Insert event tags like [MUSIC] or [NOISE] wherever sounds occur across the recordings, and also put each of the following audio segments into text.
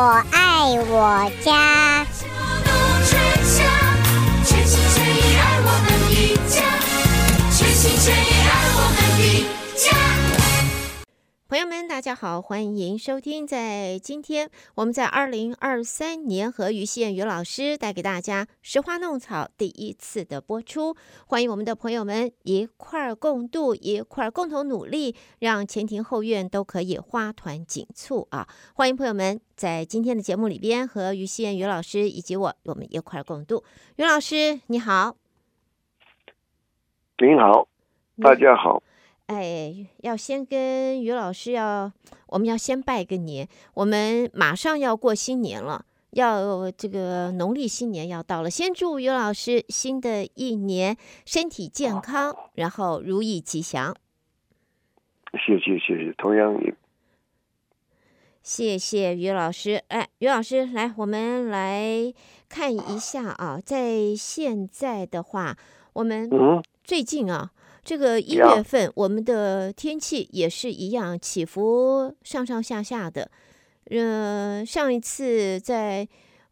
我爱我家。朋友们，大家好，欢迎收听。在今天，我们在二零二三年和于宪于老师带给大家《拾花弄草》第一次的播出。欢迎我们的朋友们一块儿共度，一块儿共同努力，让前庭后院都可以花团锦簇啊！欢迎朋友们在今天的节目里边和于宪于老师以及我，我们一块儿共度。于老师，你好。您好，大家好。哎，要先跟于老师要，我们要先拜个年。我们马上要过新年了，要这个农历新年要到了，先祝于老师新的一年身体健康，然后如意吉祥。谢谢谢谢，同样也谢谢于老师。哎，于老师来，我们来看一下啊，在现在的话，我们最近啊。这个一月份，我们的天气也是一样起伏上上下下的。呃，上一次在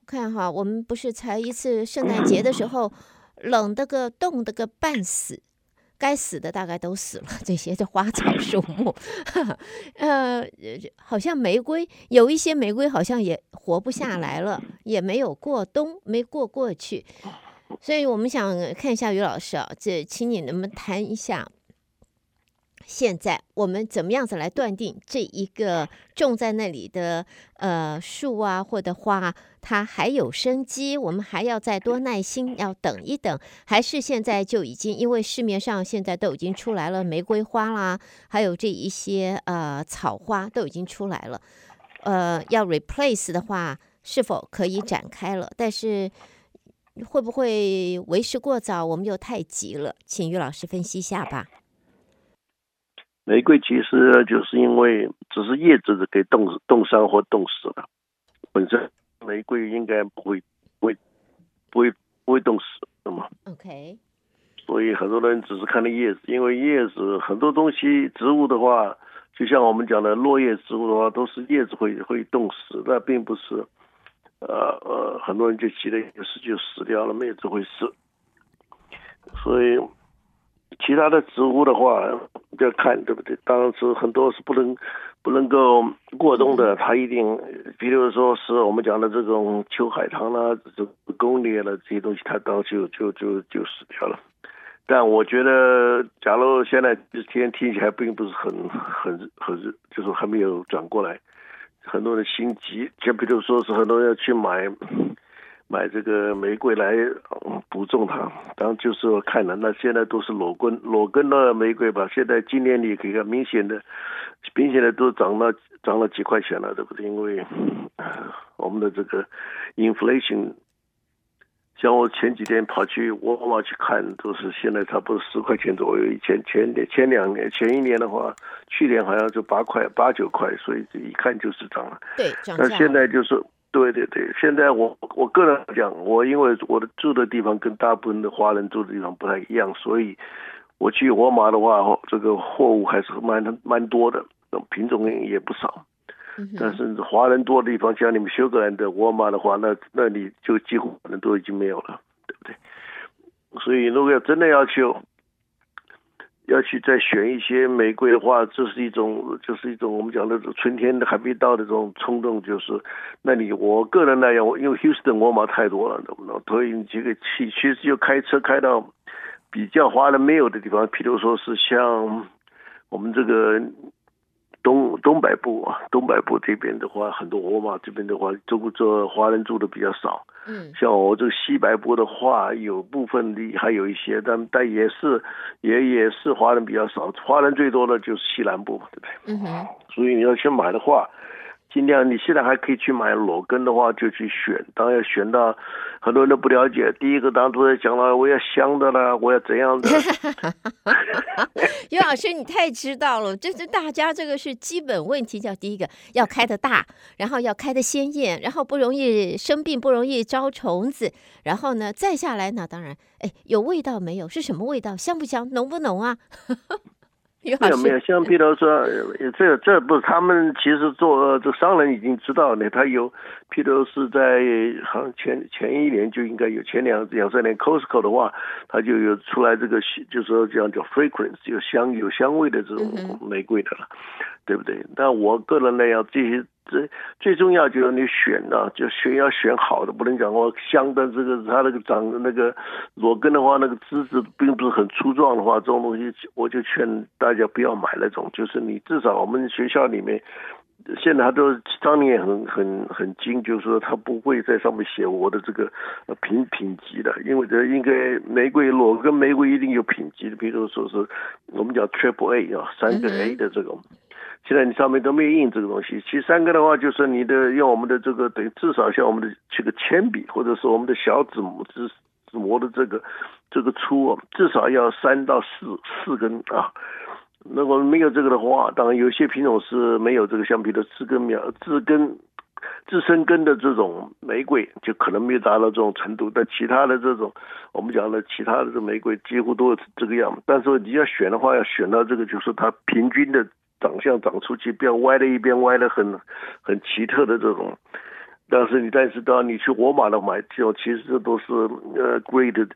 看哈，我们不是才一次圣诞节的时 [CLEARS THROAT] 候，冷的个冻的个半死，该死的大概都死了。这些的花草树木，[LAUGHS] 呃，好像玫瑰有一些玫瑰好像也活不下来了，也没有过冬，没过过去。所以我们想看一下于老师啊，这请你能不能谈一下，现在我们怎么样子来断定这一个种在那里的呃树啊或者花，它还有生机？我们还要再多耐心，要等一等，还是现在就已经因为市面上现在都已经出来了玫瑰花啦，还有这一些呃草花都已经出来了，呃，要 replace 的话，是否可以展开了？但是。会不会为时过早？我们又太急了，请于老师分析一下吧。玫瑰其实就是因为只是叶子给冻冻伤或冻死了，本身玫瑰应该不会不会不会不会冻死的嘛。OK。所以很多人只是看那叶子，因为叶子很多东西植物的话，就像我们讲的落叶植物的话，都是叶子会会冻死，那并不是。呃呃，很多人就急得一时就死掉了，没有这回事。所以其他的植物的话，要看对不对？当然是很多是不能不能够过冬的，它一定，比如说是我们讲的这种秋海棠啦、这贡 les 啦这些东西，它当就就就就死掉了。但我觉得，假如现在天天气还并不是很很很热，就是还没有转过来。很多人心急，就比如说是很多人要去买买这个玫瑰来补种它，当然就是说看了，那现在都是裸根裸根的玫瑰吧。现在今年你可以看明显的，明显的都涨了涨了几块钱了，对不对？因为我们的这个 inflation。像我前几天跑去沃尔玛去看，都是现在差不多十块钱左右。以前前年、前两年、前一年的话，去年好像就八块、八九块，所以这一看就是涨了。对，那现在就是，对对对，现在我我个人讲，我因为我的住的地方跟大部分的华人住的地方不太一样，所以我去沃尔玛的话，这个货物还是蛮蛮多的，品种也不少。但是华人多的地方，像你们休格兰的沃尔玛的话，那那里就几乎可能都已经没有了，对不对？所以如果要真的要去要去再选一些玫瑰的话，这是一种就是一种我们讲的春天还没到的这种冲动，就是那你我个人来讲，因为休斯顿沃尔玛太多了，懂不懂？所以你这个去其实就开车开到比较华人没有的地方，譬如说是像我们这个。东东北部啊，东北部这边的话，很多沃尔玛这边的话，住这华人住的比较少。嗯，像我这个西北部的话，有部分的还有一些，但但也是也也是华人比较少，华人最多的就是西南部，对不对？嗯哼。所以你要去买的话。尽量，你现在还可以去买裸根的话，就去选。当然要选到很多人都不了解。第一个当初讲了，我要香的啦，我要怎样的？[LAUGHS] [LAUGHS] 于老师，你太知道了，这是大家这个是基本问题。叫第一个要开的大，然后要开的鲜艳，然后不容易生病，不容易招虫子。然后呢，再下来，那当然，哎，有味道没有？是什么味道？香不香？浓不浓啊？[LAUGHS] 没有没有，像比如说，这这不是他们其实做这商人已经知道了，他有，譬如是在好像前前一年就应该有，前两两三年 Costco 的话，它就有出来这个，就是说这样叫 fragrance 有香有香味的这种玫瑰的了，嗯、对不对？但我个人来讲，这些最最重要就是你选啊，就选要选好的，不能讲我香的这个它那个长的那个裸根的话，那个枝子并不是很粗壮的话，这种东西我就劝大家不要买那种，就是你至少我们学校里面。现在他都商店很很很精，就是说他不会在上面写我的这个品品级的，因为这应该玫瑰裸跟玫瑰一定有品级的，比如说是我们叫 Triple A 啊，三个 A 的这种。现在你上面都没有印这个东西，其实三个的话就是你的用我们的这个等于至少像我们的这个铅笔或者是我们的小指模指指模的这个这个粗啊，至少要三到四四根啊。如果没有这个的话，当然有些品种是没有这个，橡皮的自根苗、自根、自生根的这种玫瑰，就可能没有达到这种程度。但其他的这种，我们讲的其他的这玫瑰几乎都是这个样。但是你要选的话，要选到这个，就是它平均的长相长出去，不要歪的一边歪的很很奇特的这种。但是你但是当你去沃尔玛的买，就其实这都是呃贵的。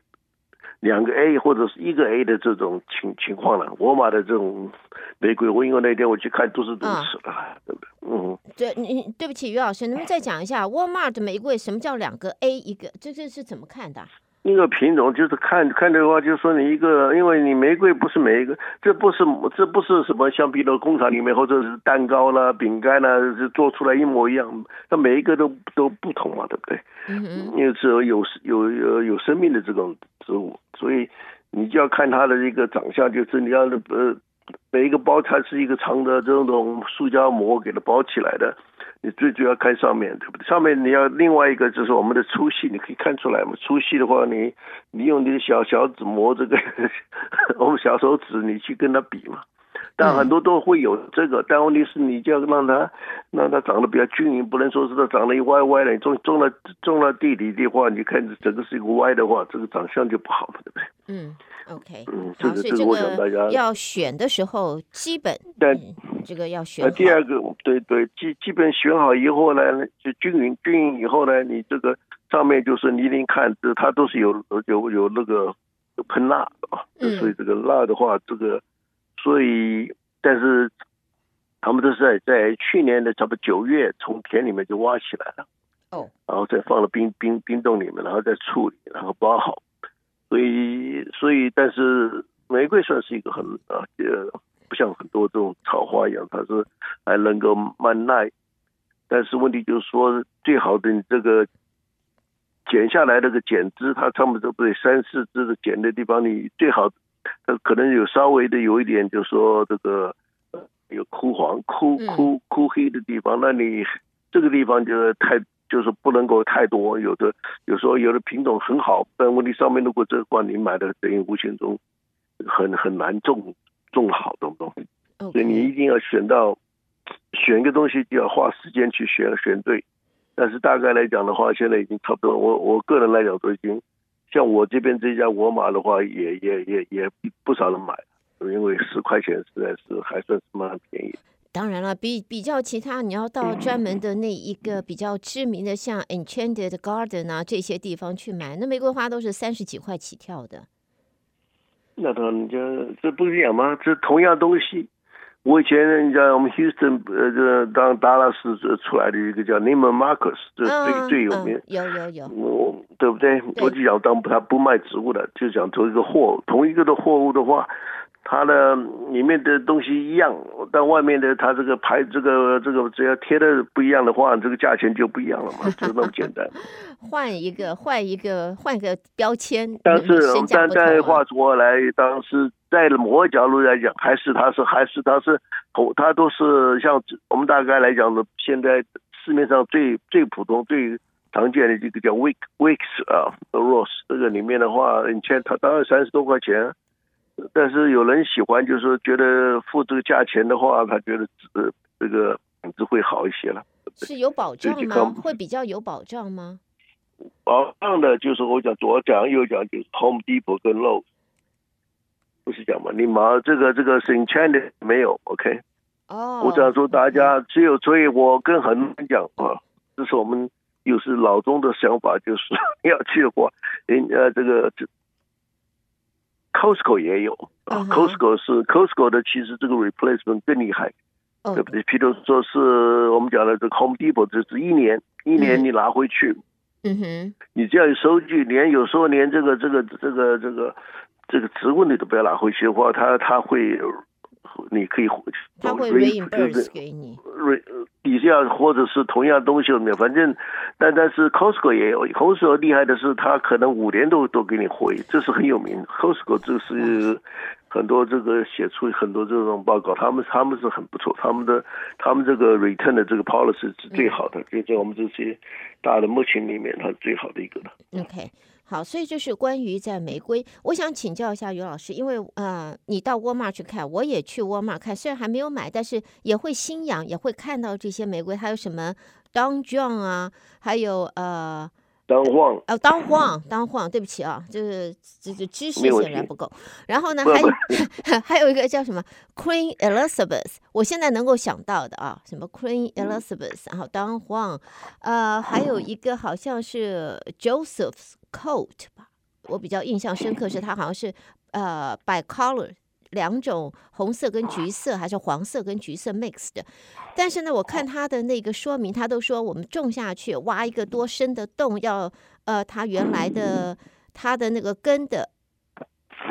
两个 A 或者是一个 A 的这种情情况了，沃尔玛的这种玫瑰，我因为那天我去看都是如此的，对不对？嗯，对，你对不起于老师，能不能再讲一下沃尔玛的玫瑰什么叫两个 A 一个？这这是怎么看的？一个品种就是看看的话，就是说你一个，因为你玫瑰不是每一个，这不是这不是什么像比如工厂里面或者是蛋糕啦、饼干啦，就做出来一模一样，它每一个都都不同嘛，对不对？嗯嗯。因为只有有有有有生命的这种植物，所以你就要看它的一个长相，就是你要呃每一个包它是一个长的这种塑胶膜给它包起来的。你最主要看上面，对不对？上面你要另外一个就是我们的粗细，你可以看出来嘛。粗细的话，你你用你的小小指磨这个 [LAUGHS] 我们小手指，你去跟它比嘛。但很多都会有这个，但问题是你就要让它让它长得比较均匀，不能说是它长得一歪歪的。你种种了种了地里的话，你看整个是一个歪的话，这个长相就不好嘛，对不对？嗯。OK，嗯，这个这个我想大家要选的时候，基本但、嗯、这个要选。第二个，对对，基基本选好以后呢，就均匀均匀以后呢，你这个上面就是你一定看，这它都是有有有那个喷蜡啊，所以这个蜡的话，这个所以但是他们都是在在去年的差不多九月从田里面就挖起来了，哦，然后再放了冰冰冰冻里面，然后再处理，然后包好。所以，所以，但是玫瑰算是一个很啊，呃，不像很多这种草花一样，它是还能够慢耐。但是问题就是说，最好的你这个剪下来那个剪枝，它差不多不对三四枝的剪的地方，你最好它可能有稍微的有一点，就是说这个有枯黄、枯枯枯黑的地方，那你这个地方就是太。就是不能够太多，有的有时候有的品种很好，但问题上面如果这块你买的等于无形中很很难种种好的东西所以你一定要选到选一个东西就要花时间去选选对。但是大概来讲的话，现在已经差不多。我我个人来讲都已经像我这边这家沃尔玛的话也，也也也也不少人买，因为十块钱实在是还算是蛮便宜。当然了，比比较其他，你要到专门的那一个比较知名的，像 Enchanted Garden 啊这些地方去买，那玫瑰花都是三十几块起跳的。那他你这这不一样吗？这同样东西，我以前人家我们 Houston 呃，这当达拉斯出来的一个叫 Neiman Marcus，这最、嗯、最有名。有有有。我对不对？对我就想当他不卖植物的，就想做一个货，同一个的货物的话。它的里面的东西一样，但外面的它这个牌，这个这个只要贴的不一样的话，这个价钱就不一样了嘛，[LAUGHS] 就那么简单。换一个，换一个，换个标签。但是，但但话说来，当时在某个角度来讲，还是它是还是它是它都是像我们大概来讲的，现在市面上最最普通、最常见的这个叫 Wick Wicks 啊，Rose 这个里面的话，以前它大概三十多块钱。但是有人喜欢，就是说觉得付这个价钱的话，他觉得呃这个品质会好一些了。是有保障吗？会比较有保障吗？保障的就是我讲左讲右讲，就是 Home Depot 跟 Lowe's。不是讲嘛？你毛这个这个 enchanted 没有？OK？哦，我想说，大家只有所以，我跟很多人讲啊，这是我们又是老中的想法，就是 [LAUGHS] 要去的话，人呃这个这 Costco 也有啊、uh huh.，Costco 是 Costco 的，其实这个 replacement 更厉害，uh huh. 对不对？譬如说是我们讲的这个 Home Depot，这是一年一年你拿回去，嗯哼、uh，huh. 你只要有收据，连有时候连这个这个这个这个这个植物你都不要拿回去的话，他他会。你可以，他会 reimburse 给你，re 底下或者是同样东西里面，反正，但但是 Costco 也有，Costco 厉害的是，他可能五年都都给你回，这是很有名。Costco 这是很多这个写出很多这种报告，他们他们是很不错，他们的他们这个 return 的这个 policy 是最好的，就在我们这些大的目前里面，它是最好的一个了。OK。好，所以就是关于在玫瑰，我想请教一下于老师，因为呃，你到沃尔玛去看，我也去沃尔玛看，虽然还没有买，但是也会心痒，也会看到这些玫瑰，还有什么 Don Juan 啊，还有呃。当晃哦，当晃，当晃，对不起啊，就是这这知识显然不够。然后呢，还 [LAUGHS] 还有一个叫什么 Queen Elizabeth，我现在能够想到的啊，什么 Queen Elizabeth，然后当晃，呃，还有一个好像是 Joseph's Coat 吧，我比较印象深刻是他好像是呃 Bicolor。两种红色跟橘色，还是黄色跟橘色 mix 的，但是呢，我看他的那个说明，他都说我们种下去，挖一个多深的洞，要呃，它原来的它的那个根的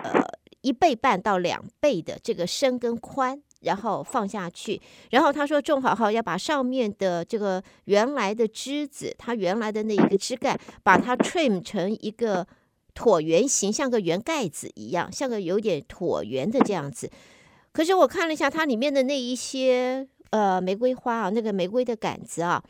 呃一倍半到两倍的这个深跟宽，然后放下去，然后他说种好后要把上面的这个原来的枝子，它原来的那一个枝干，把它 trim 成一个。椭圆形，像个圆盖子一样，像个有点椭圆的这样子。可是我看了一下它里面的那一些呃玫瑰花啊，那个玫瑰的杆子啊，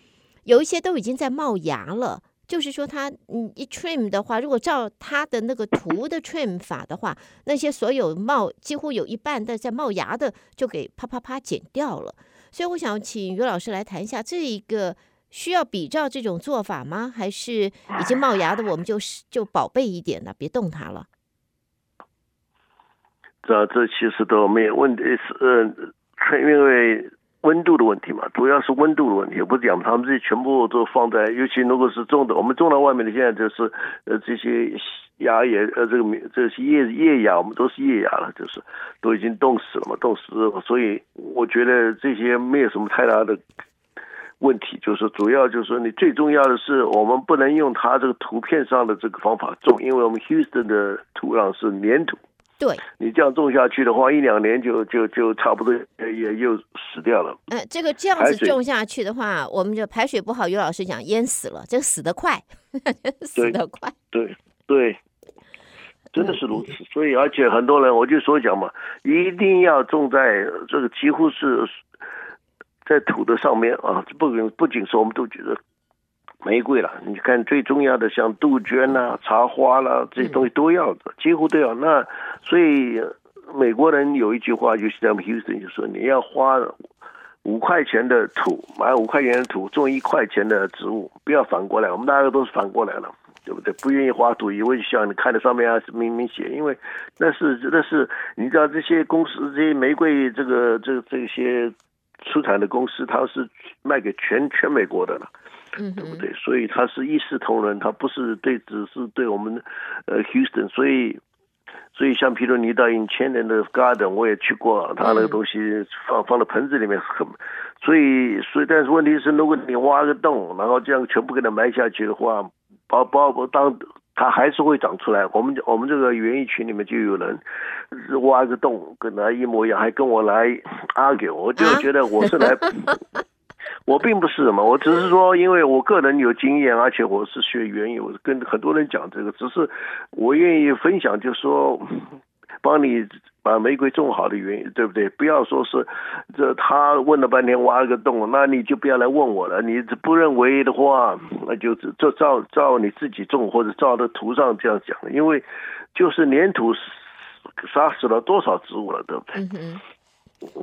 有一些都已经在冒芽了。就是说它嗯一 trim 的话，如果照它的那个图的 trim 法的话，那些所有冒几乎有一半的在冒芽的就给啪啪啪剪掉了。所以我想请于老师来谈一下这一个。需要比照这种做法吗？还是已经冒芽的，我们就就宝贝一点了，别动它了。这这其实都没有问题，是呃，因为温度的问题嘛，主要是温度的问题。不是讲他们这些全部都放在，尤其如果是种的，我们种到外面的，现在就是呃这些芽也呃这个这些叶叶芽，我们都是叶芽了，就是都已经冻死了嘛，冻死了，所以我觉得这些没有什么太大的。问题就是主要就是说，你最重要的是，我们不能用它这个图片上的这个方法种，因为我们 Houston 的土壤是粘土。对，你这样种下去的话，一两年就就就差不多也也又死掉了。嗯，这个这样子种下去的话，我们就排水不好，于老师讲淹死了，这个死得快，[LAUGHS] 死得快。对对，真的是如此。所以，而且很多人，我就说讲嘛，一定要种在这个几乎是。在土的上面啊，不仅不仅是我们都觉得玫瑰了，你看最重要的像杜鹃啦、茶花啦这些东西都要的，几乎都要。那所以美国人有一句话，就是在 Houston 就说，你要花五块钱的土买五块钱的土种一块钱的植物，不要反过来。我们大家都是反过来了，对不对？不愿意花土，以为像你看的上面啊是明明写，因为那是那是你知道这些公司这些玫瑰这个这这些。出产的公司，它是卖给全全美国的了，嗯，对不对？所以它是一视同仁，它不是对，只是对我们呃 Houston。所以，所以像譬如你到 Enchanted 的 Garden，我也去过，它那个东西放放到盆子里面很，所以所以但是问题是，如果你挖个洞，然后这样全部给它埋下去的话，包包不当。它还是会长出来。我们我们这个园艺群里面就有人挖个洞，跟他一模一样，还跟我来 argue。我就觉得我是来，[LAUGHS] 我并不是什么，我只是说，因为我个人有经验，而且我是学园艺，我跟很多人讲这个，只是我愿意分享，就是说。帮你把玫瑰种好的原因，对不对？不要说是这他问了半天挖了个洞，那你就不要来问我了。你不认为的话，那就就照照你自己种，或者照的图上这样讲。因为就是粘土杀死了多少植物了，对不对？嗯、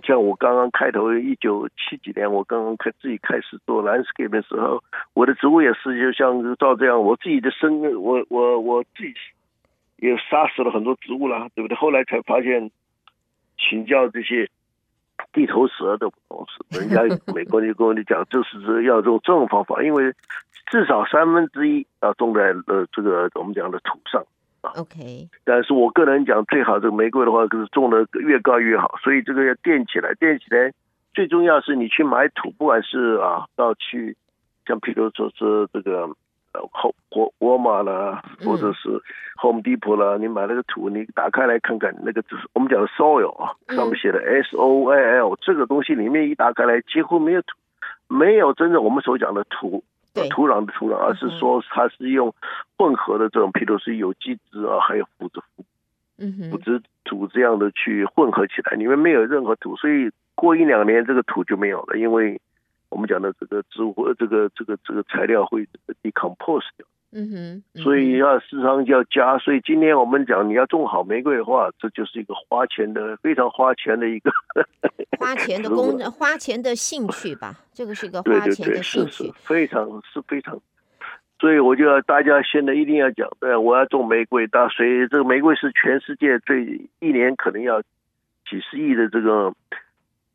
像我刚刚开头一九七几年，我刚刚开自己开始做 landscape 的时候，我的植物也是就像照这样，我自己的生，我我我自己。也杀死了很多植物啦，对不对？后来才发现，请教这些地头蛇的同事，人家 [LAUGHS] 美国就跟我讲，就是要用这种方法，因为至少三分之一要种在呃这个我们讲的土上啊。OK，但是我个人讲，最好这个玫瑰的话，就是种的越高越好，所以这个要垫起来，垫起来最重要是你去买土，不管是啊到去像譬如说是这个。呃，沃沃沃尔玛啦，或者是 Home Depot 啦，嗯、你买那个土，你打开来看看，那个就是我们讲的 soil 啊，上面写的 S O I L，、嗯、这个东西里面一打开来，几乎没有土，没有真正我们所讲的土，土壤的土壤，而是说它是用混合的这种，譬如是有机质啊，还有腐殖腐，嗯，腐殖土这样的去混合起来，里面没有任何土，所以过一两年这个土就没有了，因为。我们讲的这个植物，这个这个这个材料会 decompose 掉，嗯哼，嗯哼，所以要时常就要加。所以今天我们讲，你要种好玫瑰的话，这就是一个花钱的非常花钱的一个 [LAUGHS] 花钱的工，花钱的兴趣吧。这个是一个花钱的兴趣，非常是非常。所以我就要大家现在一定要讲，对，我要种玫瑰。大所以这个玫瑰是全世界最一年可能要几十亿的这个。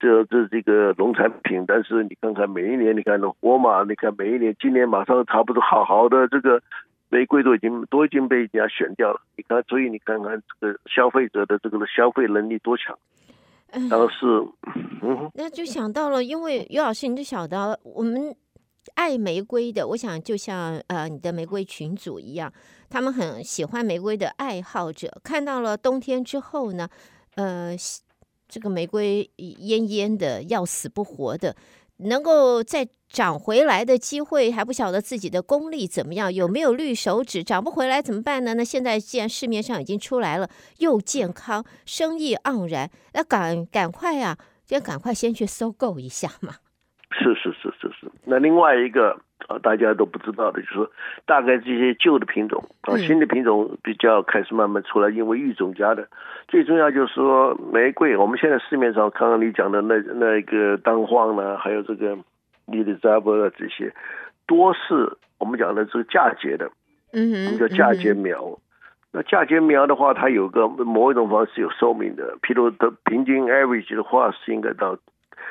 这这这个农产品，但是你看看每一年，你看沃尔玛，你看每一年，今年马上差不多好好的这个玫瑰都已经都已经被人家选掉了。你看，所以你看看这个消费者的这个消费能力多强。然后是，嗯，那就想到了，因为于老师，你就晓得我们爱玫瑰的，我想就像呃你的玫瑰群组一样，他们很喜欢玫瑰的爱好者，看到了冬天之后呢，呃。这个玫瑰蔫蔫的，要死不活的，能够再长回来的机会还不晓得自己的功力怎么样，有没有绿手指？长不回来怎么办呢？那现在既然市面上已经出来了，又健康，生意盎然，那赶赶快啊，就赶快先去收购一下嘛。是是是是是。那另外一个。啊，大家都不知道的，就是说，大概这些旧的品种啊，新的品种比较开始慢慢出来，因为育种家的最重要就是说，玫瑰，我们现在市面上刚刚你讲的那那个单黄呢，还有这个伊丽莎白这些，多是我们讲的这个嫁接的，嗯，我们叫嫁接苗。那嫁接苗的话，它有个某一种方式有寿命的，譬如的平均 average 的话是应该到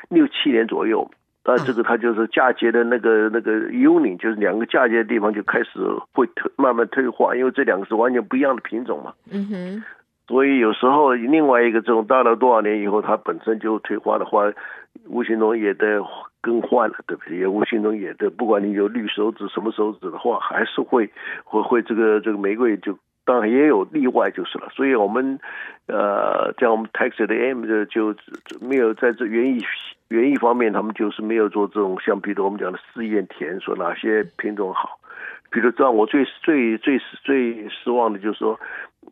六七年左右。啊，这个它就是嫁接的那个那个 unit，就是两个嫁接的地方就开始会退慢慢退化，因为这两个是完全不一样的品种嘛。嗯哼。所以有时候另外一个这种到了多少年以后，它本身就退化的话，无形中也得更换了，对不对？也无形中也得，不管你有绿手指什么手指的话，还是会会会这个这个玫瑰就。当然也有例外就是了，所以我们呃，像我们 Texas A&M 的就没有在这园艺园艺方面，他们就是没有做这种像比如我们讲的试验田，说哪些品种好。比如这样，我最最最最失望的就是说，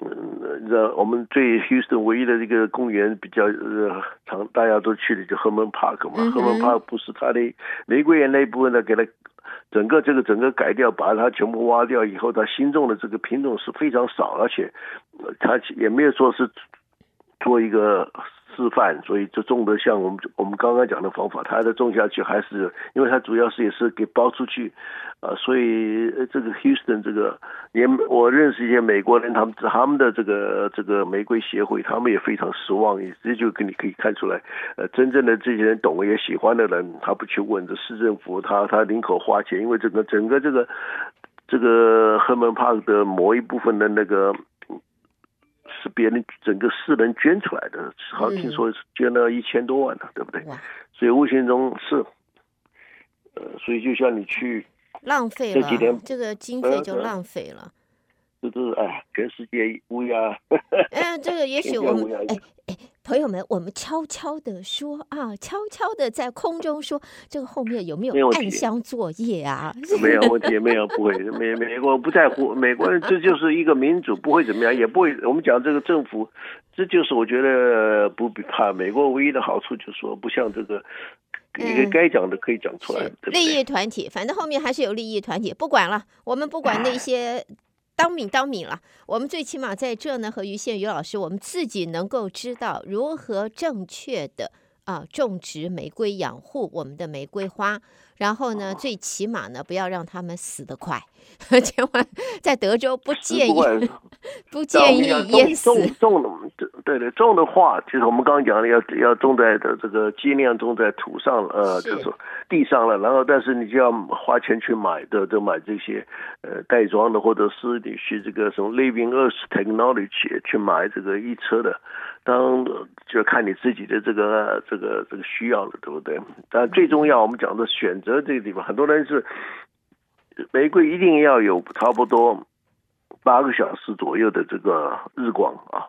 嗯，这我们最 [LAUGHS] Houston 唯一的这个公园比较呃常大家都去的就 Herman Park 嘛，Herman Park 不是它的玫瑰园那一部分的给它。整个这个整个改掉，把它全部挖掉以后，它新种的这个品种是非常少，而且它也没有说是做一个示范，所以就种的像我们我们刚刚讲的方法，它的种下去还是因为它主要是也是给包出去。啊，所以这个 Houston 这个，连我认识一些美国人，他们他们的这个这个玫瑰协会，他们也非常失望。也这就跟你可以看出来，呃，真正的这些人懂也喜欢的人，他不去问这市政府，他他宁可花钱，因为整个整个这个这个 Herman Park 的某一部分的那个是别人整个私人捐出来的，好像听说是捐了一千多万呢，对不对？所以无形中是，呃，所以就像你去。浪费了，这几天这个经费就浪费了。这都是哎，全世界乌鸦。哎，这个也许我们哎哎，朋友们，我们悄悄的说啊，悄悄的在空中说，这个后面有没有暗箱作业啊？[LAUGHS] 没有问题，没有不会，美美国不在乎，美国人这就是一个民主，不会怎么样，也不会。我们讲这个政府，这就是我觉得不必怕。美国唯一的好处就是说，不像这个。一个该讲的可以讲出来。嗯、利益团体，反正后面还是有利益团体，不管了，我们不管那些当米当米了。我们最起码在这呢，和于宪于老师，我们自己能够知道如何正确的啊种植玫瑰，养护我们的玫瑰花。然后呢，最起码呢，不要让他们死得快。[LAUGHS] 千万在德州不建议，不建议淹死。种的，对对，种的话，就是我们刚刚讲的，要要种在的这个尽量种在土上，呃，就是地上了。然后，但是你就要花钱去买的，就买这些呃袋装的，或者是你去这个什么 Living Earth Technology 去买这个一车的。当就看你自己的这个这个这个需要了，对不对？但最重要，我们讲的选择这个地方，很多人是。玫瑰一定要有差不多八个小时左右的这个日光啊，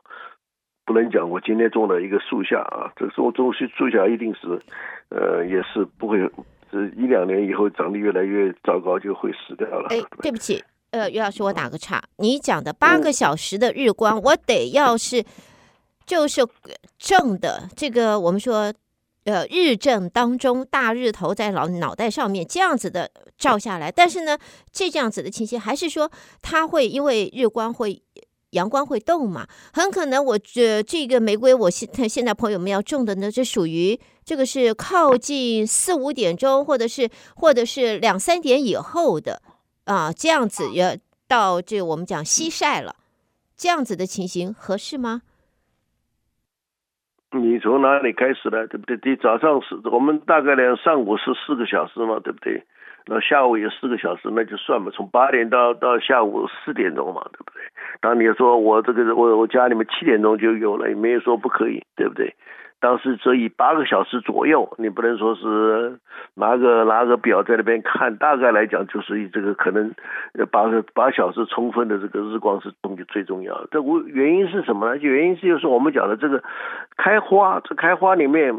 不能讲我今天种了一个树下啊，这是我种树树下一定是，呃，也是不会，这一两年以后长得越来越糟糕，就会死掉了。哎，对不起，呃，于老师，我打个岔，你讲的八个小时的日光，嗯、[LAUGHS] 我得要是就是正的这个，我们说。呃，日正当中，大日头在脑脑袋上面这样子的照下来，但是呢，这这样子的情形，还是说它会因为日光会阳光会动嘛？很可能我这这个玫瑰，我现现在朋友们要种的呢，这属于这个是靠近四五点钟，或者是或者是两三点以后的啊，这样子要到这我们讲西晒了，这样子的情形合适吗？你从哪里开始呢？对不对？你早上是，我们大概呢，上午是四个小时嘛，对不对？那下午也四个小时，那就算嘛，从八点到到下午四点钟嘛，对不对？当你说我这个我我家里面七点钟就有了，也没有说不可以，对不对？当时则以八个小时左右，你不能说是拿个拿个表在那边看，大概来讲就是以这个可能八个八小时充分的这个日光是东西最重要的。这无原因是什么呢？原因就是我们讲的这个开花，这开花里面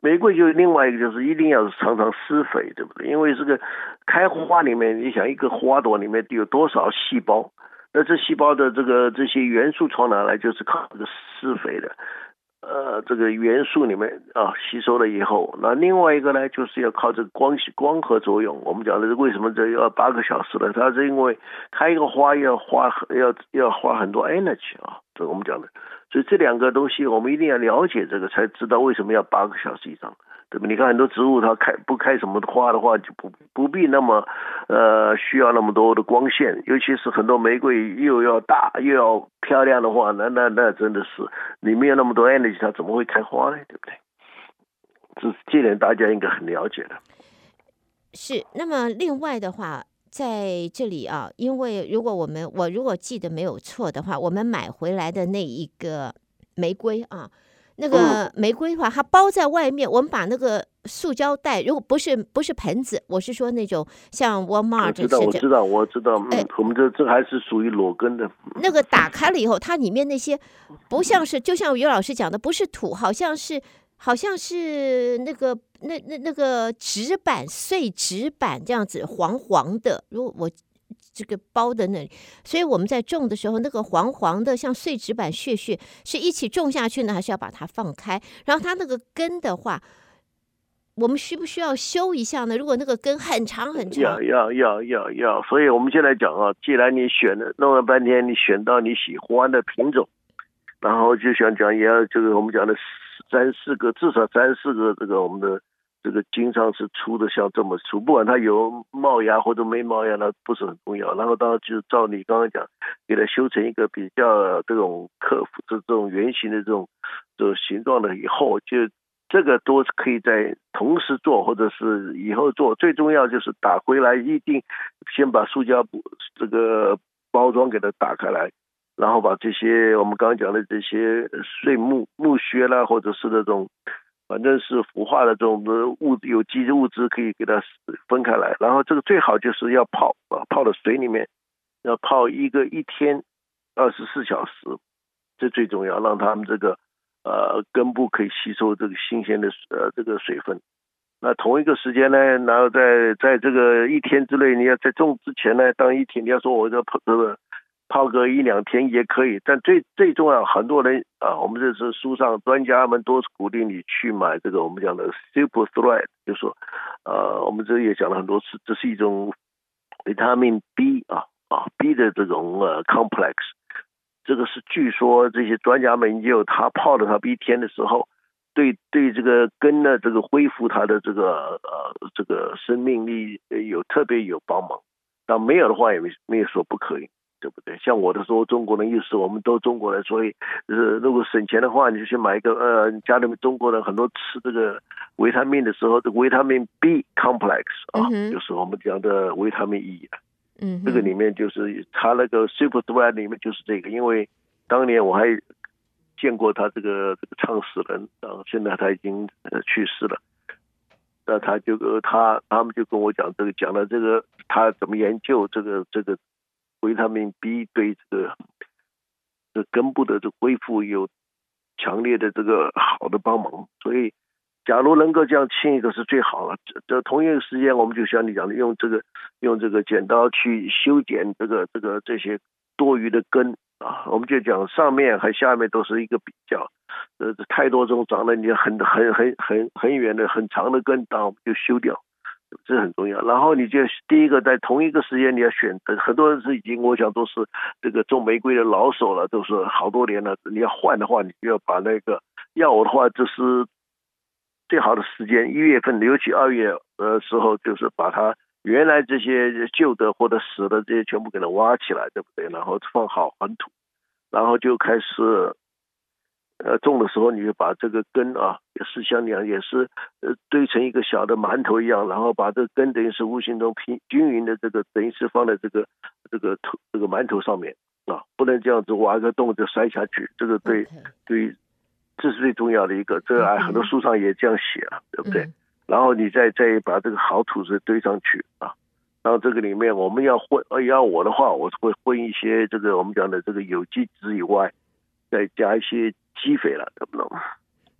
玫瑰就另外一个就是一定要常常施肥，对不对？因为这个开花里面，你想一个花朵里面有多少细胞？那这细胞的这个这些元素从哪来？就是靠这个施肥的。呃，这个元素里面啊，吸收了以后，那另外一个呢，就是要靠这个光光合作用。我们讲的是为什么这要八个小时呢？它是因为开一个花要花要要花很多 energy 啊，这我们讲的。所以这两个东西我们一定要了解这个，才知道为什么要八个小时以上。对吧？你看很多植物，它开不开什么花的话，就不不必那么，呃，需要那么多的光线。尤其是很多玫瑰又要大又要漂亮的话，那那那真的是你没有那么多 energy，它怎么会开花呢？对不对？这这点大家应该很了解的。是。那么另外的话，在这里啊，因为如果我们我如果记得没有错的话，我们买回来的那一个玫瑰啊。那个玫瑰的话，它包在外面。我们把那个塑胶袋，如果不是不是盆子，我是说那种像 Walmart 这种，我知道，我知道，我知道。哎，我们这这还是属于裸根的。那个打开了以后，它里面那些不像是，就像于老师讲的，不是土，好像是好像是那个那那那个纸板碎纸板这样子黄黄的。如果我。这个包的那里，所以我们在种的时候，那个黄黄的像碎纸板屑屑，是一起种下去呢，还是要把它放开？然后它那个根的话，我们需不需要修一下呢？如果那个根很长很长，要要要要要。所以我们现在讲啊，既然你选了弄了半天，你选到你喜欢的品种，然后就想讲也要这个我们讲的三四个，至少三四个这个我们的。这个经常是出的像这么粗，不管它有冒芽或者没冒芽，那不是很重要。然后当然就是照你刚刚讲，给它修成一个比较这种克服这这种圆形的这种这种形状的以后，就这个都可以在同时做，或者是以后做。最重要就是打回来，一定先把塑胶布这个包装给它打开来，然后把这些我们刚刚讲的这些碎木木屑啦，或者是那种。反正是腐化的这种的物有机物质可以给它分开来，然后这个最好就是要泡啊，泡到水里面，要泡一个一天二十四小时，这最重要，让它们这个呃根部可以吸收这个新鲜的呃这个水分。那同一个时间呢，然后在在这个一天之内，你要在种之前呢，当一天你要说我要泡这个。泡个一两天也可以，但最最重要，很多人啊，我们这是书上专家们都是鼓励你去买这个我们讲的 Super Thread，就说，呃，我们这也讲了很多次，这是一种维他命 B 啊啊 B 的这种呃 complex，这个是据说这些专家们也有他泡了它一天的时候，对对这个根呢，这个恢复它的这个呃这个生命力有特别有帮忙。但没有的话，也没没有说不可以，对不对？像我的时候，中国人意思我们都中国人，所以就是如果省钱的话，你就去买一个呃，家里面中国人很多吃这个维他命的时候，这个维他命 B complex 啊，嗯、就是我们讲的维他命 E 嗯，这个里面就是他那个 Super Thread 里面就是这个，因为当年我还见过他这个这个创始人，然后现在他已经呃去世了。那他就他他们就跟我讲这个讲了这个他怎么研究这个这个维他命 B 对这个这根部的这恢复有强烈的这个好的帮忙，所以假如能够这样清一个是最好了。这这同一个时间，我们就像你讲的，用这个用这个剪刀去修剪这个这个这些多余的根啊，我们就讲上面和下面都是一个比较。呃，太多这种长了你很很很很很远的很长的根，当就修掉，这很重要。然后你就第一个在同一个时间你要选择，很多人是已经我想都是这个种玫瑰的老手了，都是好多年了。你要换的话，你就要把那个要我的话，这是最好的时间，一月份，尤其二月的时候，就是把它原来这些旧的或者死的这些全部给它挖起来，对不对？然后放好黄土，然后就开始。呃，种的时候你就把这个根啊，也是像你讲，也是呃堆成一个小的馒头一样，然后把这个根等于是无形中平均匀的这个等于是放在这个这个头这个馒头上面啊，不能这样子挖个洞就塞下去，这个对.对，这是最重要的一个，这个很多书上也这样写啊，对不对？嗯、然后你再再把这个好土子堆上去啊，然后这个里面我们要混，要我的话，我会混一些这个我们讲的这个有机质以外，再加一些。积肥了，懂不懂？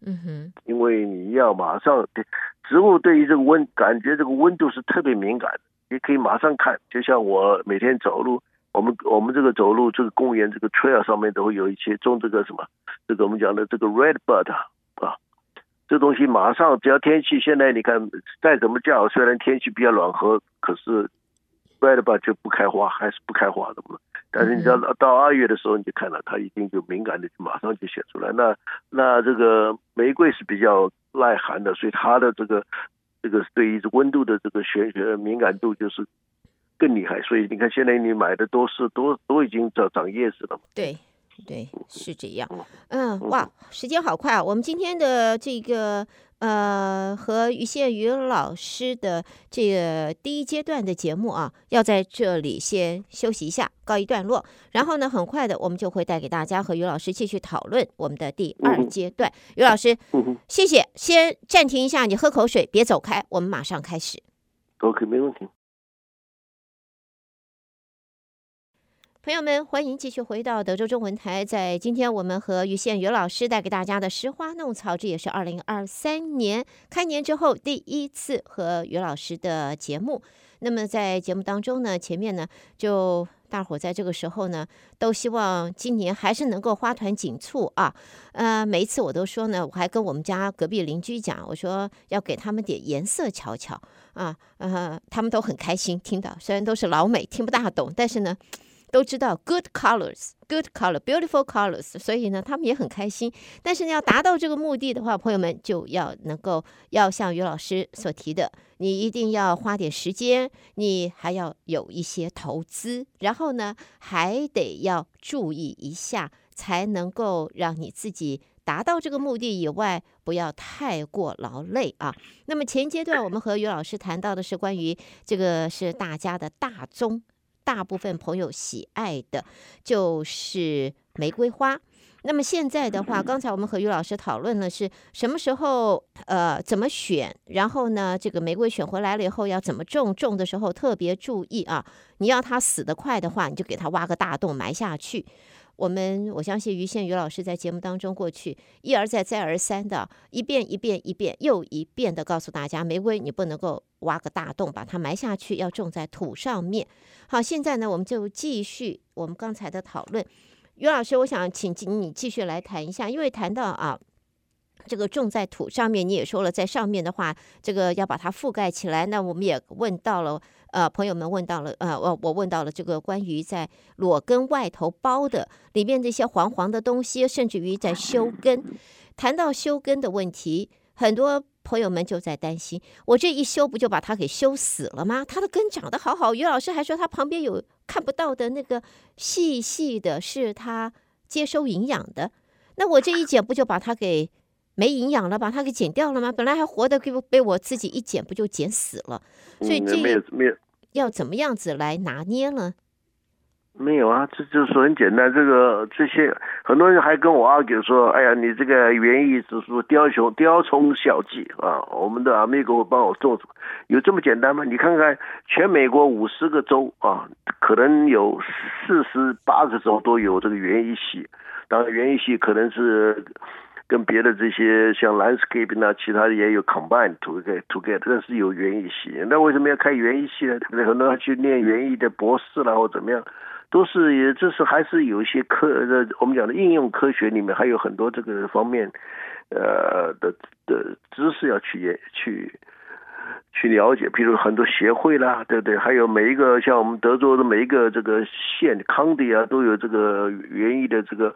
嗯哼，因为你要马上对，植物对于这个温，感觉这个温度是特别敏感的，你可以马上看。就像我每天走路，我们我们这个走路这个公园这个 trail 上面都会有一些种这个什么，这个我们讲的这个 red bud 啊，这东西马上只要天气现在你看再怎么叫，虽然天气比较暖和，可是 red bud 就不开花，还是不开花的嘛。但是你知道到二月的时候，你就看到它一定就敏感的，就马上就显出来。那那这个玫瑰是比较耐寒的，所以它的这个这个对于温度的这个玄学敏感度就是更厉害。所以你看现在你买的都是都都已经长长叶子了嘛。对对，是这样。嗯，哇，时间好快啊！我们今天的这个。呃，和于宪宇老师的这个第一阶段的节目啊，要在这里先休息一下，告一段落。然后呢，很快的，我们就会带给大家和于老师继续讨论我们的第二阶段。于老师，谢谢，先暂停一下，你喝口水，别走开，我们马上开始。OK，没问题。朋友们，欢迎继续回到德州中文台。在今天，我们和于宪于老师带给大家的《拾花弄草》，这也是二零二三年开年之后第一次和于老师的节目。那么在节目当中呢，前面呢，就大伙在这个时候呢，都希望今年还是能够花团锦簇啊。呃，每一次我都说呢，我还跟我们家隔壁邻居讲，我说要给他们点颜色瞧瞧啊，呃，他们都很开心听到，虽然都是老美，听不大懂，但是呢。都知道 good colors, good color, beautiful colors，所以呢，他们也很开心。但是呢，要达到这个目的的话，朋友们就要能够要像于老师所提的，你一定要花点时间，你还要有一些投资，然后呢，还得要注意一下，才能够让你自己达到这个目的以外，不要太过劳累啊。那么前阶段我们和于老师谈到的是关于这个是大家的大宗。大部分朋友喜爱的就是玫瑰花。那么现在的话，刚才我们和于老师讨论了是什么时候，呃，怎么选，然后呢，这个玫瑰选回来了以后要怎么种，种的时候特别注意啊。你要它死得快的话，你就给它挖个大洞埋下去。我们我相信于宪于老师在节目当中过去一而再再而三的一遍一遍一遍又一遍的告诉大家，玫瑰你不能够挖个大洞把它埋下去，要种在土上面。好，现在呢，我们就继续我们刚才的讨论。于老师，我想请你继续来谈一下，因为谈到啊。这个种在土上面，你也说了，在上面的话，这个要把它覆盖起来。那我们也问到了，呃，朋友们问到了，呃，我我问到了这个关于在裸根外头包的里面这些黄黄的东西，甚至于在修根。谈到修根的问题，很多朋友们就在担心：我这一修，不就把它给修死了吗？它的根长得好好，于老师还说它旁边有看不到的那个细细的，是它接收营养的。那我这一剪，不就把它给没营养了，把它给剪掉了吗？本来还活的，被被我自己一剪，不就剪死了？所以这要怎么样子来拿捏呢？没有啊，这就是很简单。这个这些很多人还跟我 argue 说：“哎呀，你这个园艺指数雕虫雕虫小技啊，我们的 amigo 会帮我做，有这么简单吗？你看看全美国五十个州啊，可能有四十八个州都有这个园艺系。当然，园艺系可能是跟别的这些像 landscape 啊，其他的也有 combine to get to get，但是有园艺系。那为什么要开园艺系呢？对不对？很多人去念园艺的博士啦，或怎么样。”都是也，这是还是有一些科呃，我们讲的应用科学里面还有很多这个方面，呃的的知识要去去去了解，比如很多协会啦，对不对？还有每一个像我们德州的每一个这个县 county 啊，都有这个园艺的这个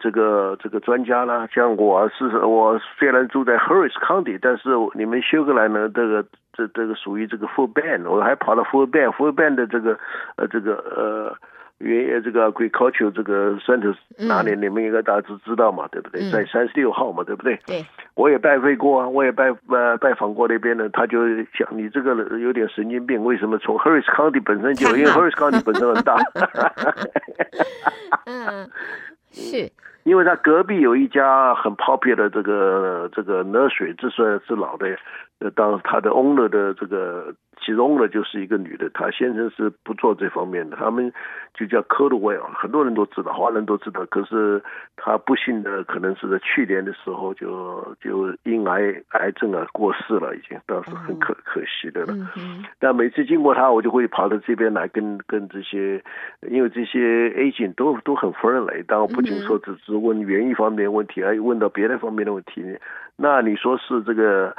这个这个专家啦。像我是我虽然住在 Harris County，但是你们休格兰呢，这个这这个属于这个 Fort Bend，我还跑到 Fort Bend，Fort Bend 的这个呃这个呃。原这个 agriculture 这个 center 哪里？你们应该大致知道嘛，对不对？在三十六号嘛，对不对？对。我也拜会过啊，我也拜呃拜访过那边的，他就讲你这个有点神经病，为什么从 Harris County 本身就 [LAUGHS] 因为 Harris County 本身很大。[LAUGHS] 嗯，是。因为他隔壁有一家很 popular 的这个这个 nursery，这算是老的，呃，当他的 owner 的这个。其中呢，就是一个女的，她先生是不做这方面的，他们就叫 Caldwell，很多人都知道，华人都知道。可是她不幸的，可能是在去年的时候就就因癌癌症啊过世了，已经，当时很可可惜的了。但每次经过她，我就会跑到这边来跟跟这些，因为这些 agent 都都很 friendly，但我不仅说只是问园艺方面的问题，还问到别的方面的问题。那你说是这个？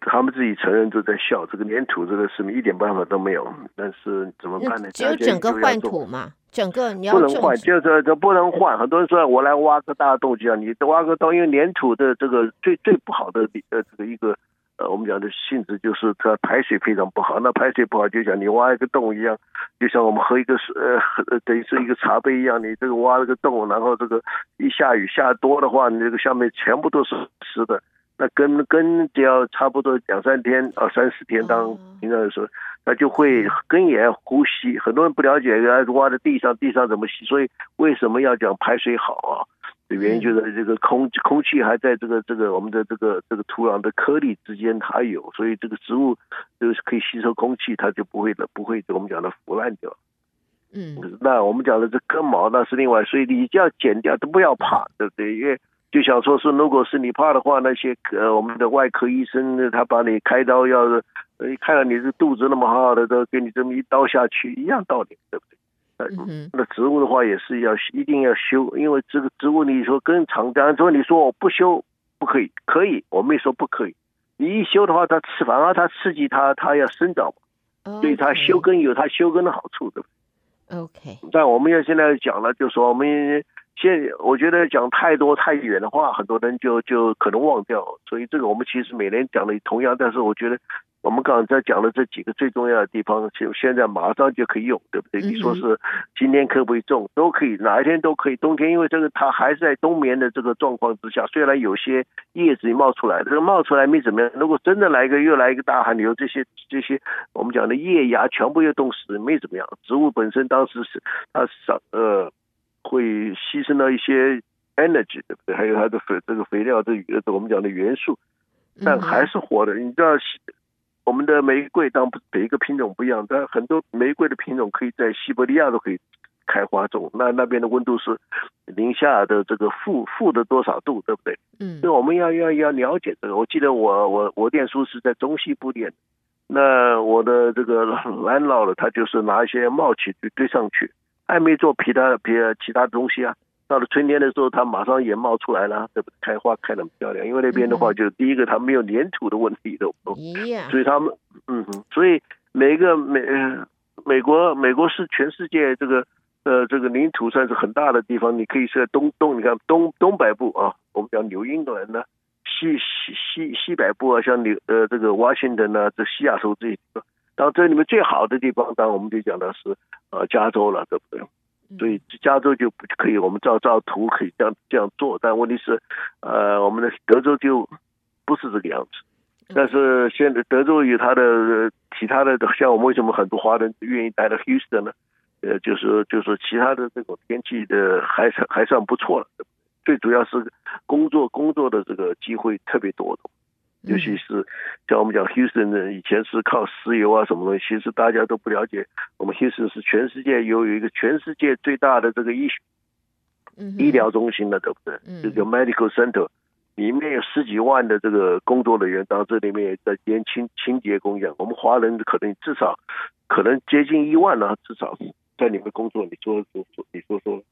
他们自己承认都在笑，这个粘土这个事情一点办法都没有。但是怎么办呢？只有整个换土嘛，整个你要不能换，就是这不能换。很多人说我来挖个大洞，就像你挖个洞，因为粘土的这个最最不好的呃这个一个呃我们讲的性质就是它排水非常不好。那排水不好，就像你挖一个洞一样，就像我们喝一个水 [LAUGHS] 呃等于是一个茶杯一样，你这个挖了个洞，然后这个一下雨下多的话，你这个下面全部都是湿的。那根根只要差不多两三天啊，三四天当平常的时候，那就会根也要呼吸。很多人不了解，挖在地上，地上怎么吸？所以为什么要讲排水好啊？的原因就是这个空空气还在这个这个我们的这个这个土壤的颗粒之间它有，所以这个植物就是可以吸收空气，它就不会的不会我们讲的腐烂掉。嗯，那我们讲的这根毛那是另外，所以你就要剪掉，都不要怕，对不对？因为就想说是，如果是你怕的话，那些呃，我们的外科医生他把你开刀，要是一看到你这肚子那么好好的，都给你这么一刀下去，一样道理，对不对？嗯，那植物的话也是要一定要修，因为这个植物你说根长，当然说你说我不修不可以，可以，我没说不可以。你一修的话，它刺反而它刺激它，它要生长，所以它修根有它修根的好处，对不对？OK。但我们要现在讲了，就说我们。现我觉得讲太多太远的话，很多人就就可能忘掉。所以这个我们其实每年讲的同样，但是我觉得我们刚才讲的这几个最重要的地方，就现在马上就可以用，对不对？你说是今天可不可以种，都可以，哪一天都可以。冬天因为这个它还是在冬眠的这个状况之下，虽然有些叶子冒出来，这个冒出来没怎么样。如果真的来一个又来一个大寒流，这些这些我们讲的叶芽全部又冻死，没怎么样。植物本身当时是它少呃。会牺牲到一些 energy，对不对？还有它的肥这个肥料，这个我们讲的元素，但还是活的。你知道，我们的玫瑰当每一个品种不一样，但很多玫瑰的品种可以在西伯利亚都可以开花种。那那边的温度是零下的这个负负的多少度，对不对？嗯。那我们要要要了解这个。我记得我我我念书是在中西部念，那我的这个 [LAUGHS] 蓝老了，他就是拿一些帽器去堆上去。还没做其他别其他东西啊，到了春天的时候，它马上也冒出来了，对不对？开花开的很漂亮。因为那边的话，就第一个它没有粘土的问题的，所以他们，嗯哼，所以每一个美美国美国是全世界这个呃，这个领土算是很大的地方，你可以说东东，你看东东北部啊，我们讲纽英格兰呢，西西西西北部啊，像纽呃这个 Washington 啊，这西雅图这些地方，当然这里面最好的地方，当然我们就讲的是呃加州了，对不对？所以加州就不可以，我们照照图可以这样这样做，但问题是，呃，我们的德州就不是这个样子。但是现在德州有它的其他的，像我们为什么很多华人愿意待到 Houston 呢？呃，就是就是其他的这种天气的还算还算不错了。最主要是工作工作的这个机会特别多的，尤其是像我们讲 Houston 呢，以前是靠石油啊什么东西，其实大家都不了解。我们 Houston 是全世界有有一个全世界最大的这个医医疗中心的，对不对？就叫 Medical Center 里面有十几万的这个工作人员，到这里面也在连清清洁工一样。我们华人可能至少可能接近一万了，至少。在里面工作，你说说说，你说说，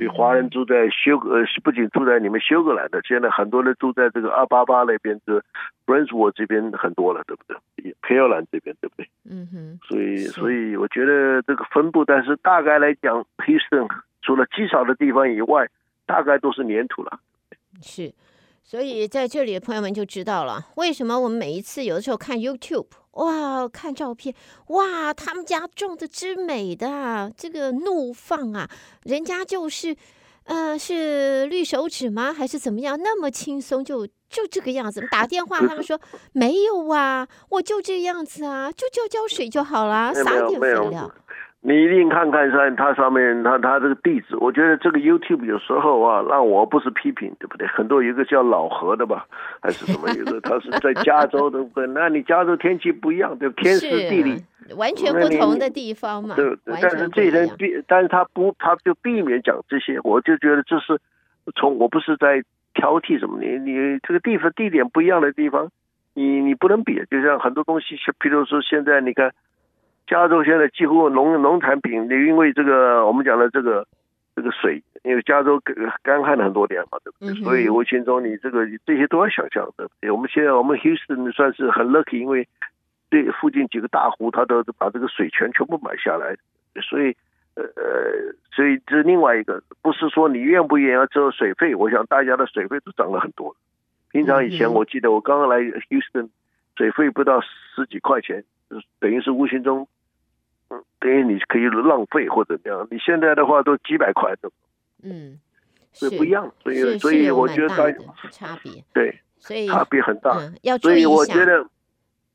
所以华人住在休呃，不仅住在你们休格兰的，现在很多人住在这个二八八那边的 Brownsville 这边很多了，对不对？培尔兰这边，对不对？嗯哼。所以，所以我觉得这个分布，但是大概来讲，Houston 除了极少的地方以外，大概都是粘土了。是。所以在这里的朋友们就知道了，为什么我们每一次有的时候看 YouTube，哇，看照片，哇，他们家种的之美的，这个怒放啊，人家就是，呃，是绿手指吗？还是怎么样？那么轻松就就这个样子。打电话他们说没有啊，我就这样子啊，就浇浇水就好了，撒点肥料。你一定看看上它上面，它它这个地址，我觉得这个 YouTube 有时候啊，让我不是批评，对不对？很多有一个叫老何的吧，还是什么有个，他是在加州的，那你加州天气不一样，对，天时地利完全不同的地方嘛。对，但是这人避，但是他不，他就避免讲这些，我就觉得这是从我不是在挑剔什么，你你这个地方地点不一样的地方，你你不能比，就像很多东西，比如说现在你看。加州现在几乎农农产品，你因为这个我们讲的这个这个水，因为加州干旱了很多年嘛，对不对？嗯、所以无形中你这个这些都要想象的。我们现在我们 Houston 算是很 lucky，因为对附近几个大湖，它都把这个水全全部买下来，所以呃呃，所以这另外一个不是说你愿不愿意要交水费，我想大家的水费都涨了很多。平常以前我记得我刚刚来 Houston，水费不到十几块钱，等于是无形中。等于你可以浪费或者怎样，你现在的话都几百块都，嗯，所以不一样，所以所以我觉得它差别。对，所以差别很大，要所以我觉得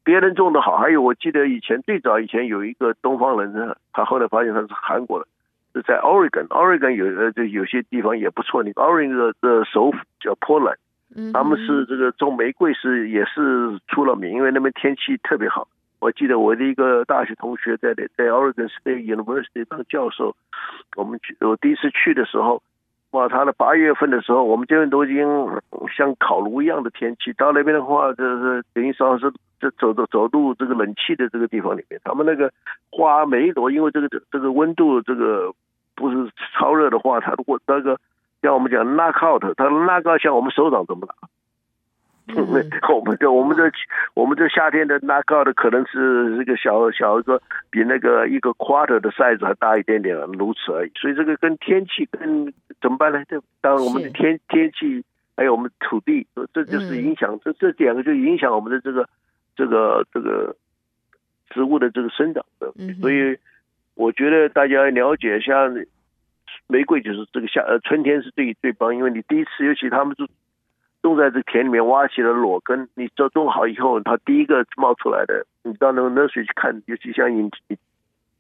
别人种的好，还有我记得以前最早以前有一个东方人呢，他后来发现他是韩国的，是在 Oregon，Oregon 有呃就有些地方也不错，你 Oregon 的首府叫 Portland，他们是这个种玫瑰是也是出了名，因为那边天气特别好。我记得我的一个大学同学在在 Oregon State University 当教授，我们去我第一次去的时候，哇，他的八月份的时候，我们这边都已经像烤炉一样的天气，到那边的话，就是等于说是这走走走入这个冷气的这个地方里面，他们那个花每一朵，因为这个这个温度这个不是超热的话，它如果那个像我们讲 knock out，它拉高像我们手掌这么大。嗯，[LAUGHS] 我们的我们的我们这夏天的那高的可能是这个小小一个，比那个一个 quarter 的 size 还大一点点，如此而已。所以这个跟天气跟怎么办呢？这当然我们的天天气还有我们土地，这就是影响这这两个就影响我们的这个这个这个植物的这个生长的。所以我觉得大家要了解，一下玫瑰就是这个夏呃春天是最最棒，因为你第一次尤其他们是。种在这田里面挖起了裸根，你种种好以后，它第一个冒出来的，你到那个冷水去看，尤其像引